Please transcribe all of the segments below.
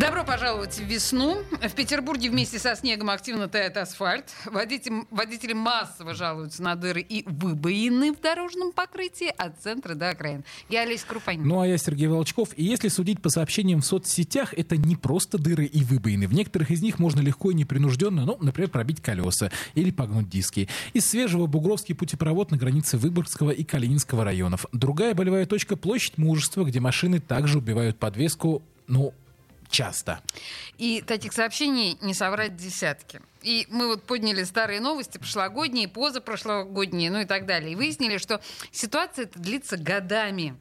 Добро пожаловать в весну. В Петербурге вместе со снегом активно тает асфальт. Водители, водители массово жалуются на дыры и выбоины в дорожном покрытии от центра до окраин. Я Олеся Крупанин. Ну а я Сергей Волчков. И если судить по сообщениям в соцсетях, это не просто дыры и выбоины. В некоторых из них можно легко и непринужденно, ну, например, пробить колеса или погнуть диски. Из свежего Бугровский путепровод на границе Выборгского и Калининского районов. Другая болевая точка – площадь Мужества, где машины также убивают подвеску, ну, часто. И таких сообщений не соврать десятки. И мы вот подняли старые новости, прошлогодние, позапрошлогодние, ну и так далее. И выяснили, что ситуация длится годами.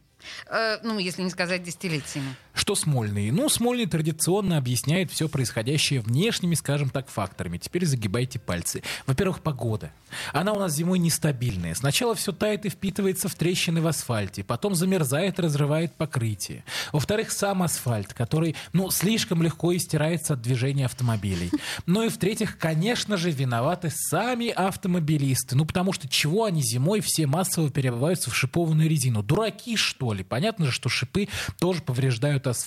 Э, ну, если не сказать десятилетиями. Что Смольный? Ну, Смольный традиционно объясняет все происходящее внешними, скажем так, факторами. Теперь загибайте пальцы. Во-первых, погода. Она у нас зимой нестабильная. Сначала все тает и впитывается в трещины в асфальте, потом замерзает и разрывает покрытие. Во-вторых, сам асфальт, который, ну, слишком легко истирается от движения автомобилей. Ну и в-третьих, конечно же, виноваты сами автомобилисты. Ну, потому что чего они зимой все массово перебываются в шипованную резину? Дураки, что ли? Понятно же, что шипы тоже повреждают асфальт.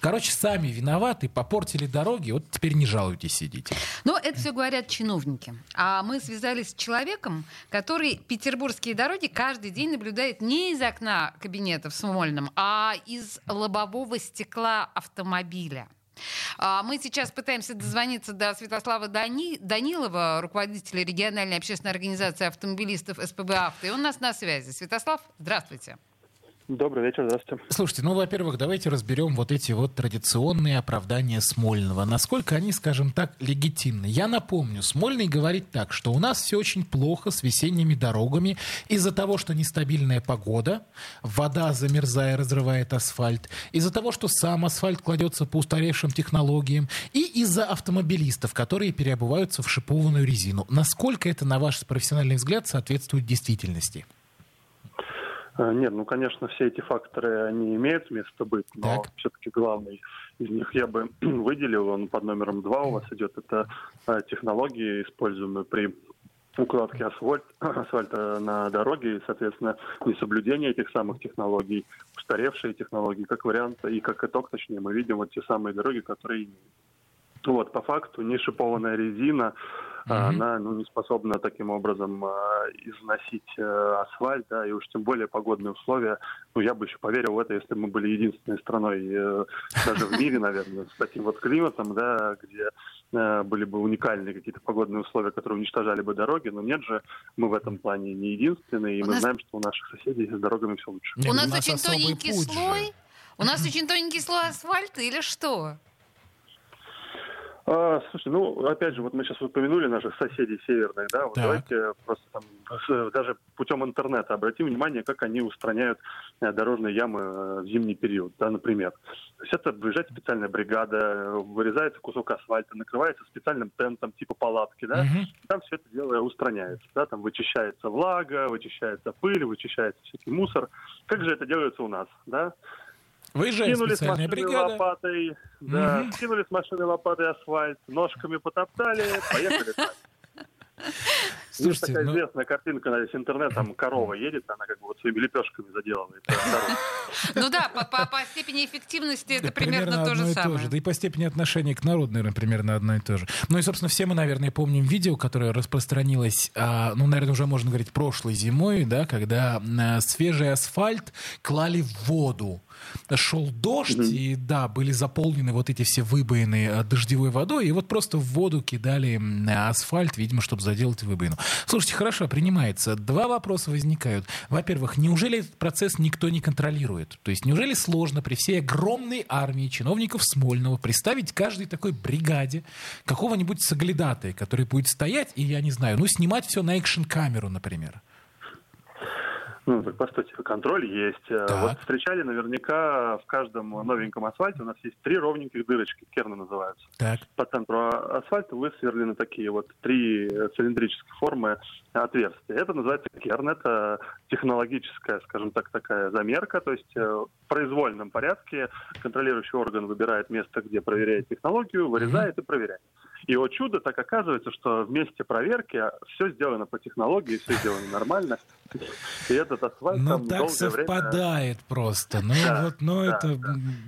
Короче, сами виноваты, попортили дороги, вот теперь не жалуйтесь, сидите. Но это все говорят чиновники. А мы связались с человеком, который петербургские дороги каждый день наблюдает не из окна кабинета в Смольном, а из лобового стекла автомобиля. А, мы сейчас пытаемся дозвониться до Святослава Дани... Данилова, руководителя региональной общественной организации автомобилистов СПБ «Авто». И он у нас на связи. Святослав, здравствуйте. Добрый вечер, здравствуйте. Слушайте, ну, во-первых, давайте разберем вот эти вот традиционные оправдания Смольного. Насколько они, скажем так, легитимны. Я напомню, Смольный говорит так, что у нас все очень плохо с весенними дорогами из-за того, что нестабильная погода, вода, замерзая, разрывает асфальт, из-за того, что сам асфальт кладется по устаревшим технологиям, и из-за автомобилистов, которые переобуваются в шипованную резину. Насколько это, на ваш профессиональный взгляд, соответствует действительности? Э, нет, ну, конечно, все эти факторы, они имеют место быть, но так. все-таки главный из них я бы выделил, он под номером два у вас идет, это э, технологии, используемые при укладке асфальт, асфальта на дороге и, соответственно, несоблюдение этих самых технологий, устаревшие технологии, как вариант, и как итог, точнее, мы видим вот те самые дороги, которые вот, по факту, не шипованная резина, mm-hmm. она ну, не способна таким образом э, износить э, асфальт, да, и уж тем более погодные условия. Ну, я бы еще поверил в это, если бы мы были единственной страной э, даже в мире, наверное, с таким вот климатом, да, где э, были бы уникальные какие-то погодные условия, которые уничтожали бы дороги, но нет же, мы в этом плане не единственные, и у мы нас... знаем, что у наших соседей с дорогами все лучше. у нас, у нас очень тоненький слой, у нас очень тоненький слой асфальта или что? А, слушай, ну, опять же, вот мы сейчас упомянули наших соседей северных, да, вот давайте просто там даже путем интернета обратим внимание, как они устраняют э, дорожные ямы э, в зимний период, да, например. То есть это выезжает специальная бригада, вырезается кусок асфальта, накрывается специальным тентом типа палатки, да, угу. там все это дело устраняется, да, там вычищается влага, вычищается пыль, вычищается всякий мусор. Как же это делается у нас, да? Выезжает Кинули специальная бригада. лопатой, да, угу. кинули с машины лопатой асфальт, ножками потоптали, поехали Слушайте, Есть такая ну... известная картинка на весь интернет, там корова едет, она как бы вот своими лепешками заделана. Ну да, по степени эффективности это примерно то же самое. Да и по степени отношения к народу, наверное, примерно одно и то же. Ну и, собственно, все мы, наверное, помним видео, которое распространилось, а, ну, наверное, уже можно говорить, прошлой зимой, да, когда а, свежий асфальт клали в воду шел дождь, mm-hmm. и да, были заполнены вот эти все выбоины э, дождевой водой, и вот просто в воду кидали асфальт, видимо, чтобы заделать выбоину. Слушайте, хорошо, принимается. Два вопроса возникают. Во-первых, неужели этот процесс никто не контролирует? То есть неужели сложно при всей огромной армии чиновников Смольного представить каждой такой бригаде какого-нибудь соглядатая, который будет стоять и, я не знаю, ну, снимать все на экшн-камеру, например? Ну, так постойте, контроль есть. Э, Так. Вот встречали наверняка в каждом новеньком асфальте у нас есть три ровненьких дырочки, керны называются. Так. По центру асфальта высверлены такие вот три цилиндрической формы отверстия. Это называется керн. Это технологическая, скажем так, такая замерка. То есть э, в произвольном порядке контролирующий орган выбирает место, где проверяет технологию, вырезает и проверяет. И о чудо, так оказывается, что в месте проверки все сделано по технологии, все сделано нормально. И этот асфальт Ну, там так долгое время... совпадает просто. Ну, Да, вот, ну, да, это,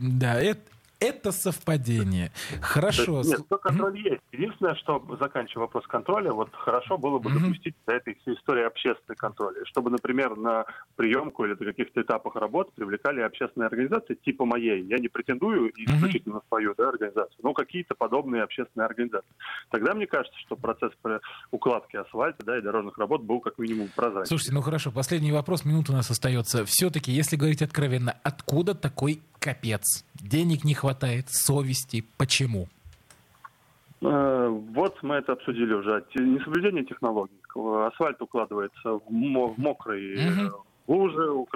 да, это, это совпадение. Хорошо. Нет, с- то контроль есть. Единственное, что, заканчивая вопрос контроля, вот хорошо было бы допустить до этой всей истории общественный контроль. Чтобы, например, на приемку или на каких-то этапах работ привлекали общественные организации типа моей. Я не претендую исключительно на свою да, организацию, но какие-то подобные общественные организации. Тогда мне кажется, что процесс про- укладки асфальта да, и дорожных работ был как минимум прозрачный. Слушайте, ну хорошо, последний вопрос, минута у нас остается. Все-таки, если говорить откровенно, откуда такой капец? Денег не хватает, совести, почему? Э, Вот мы это обсудили уже. Несоблюдение технологий. Асфальт укладывается в мо- в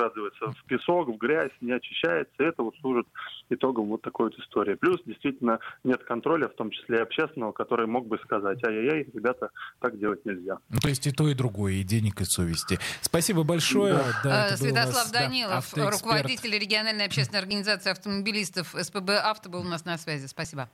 укладывается в песок, в грязь, не очищается. И это вот служит итогом вот такой вот истории. Плюс действительно нет контроля, в том числе и общественного, который мог бы сказать, ай-яй-яй, ребята, так делать нельзя. Ну, то есть и то, и другое, и денег, и совести. Спасибо большое. Да, был у Святослав нас, да, Данилов, автоэксперт. руководитель региональной общественной организации автомобилистов СПБ «Авто» был у нас на связи. Спасибо.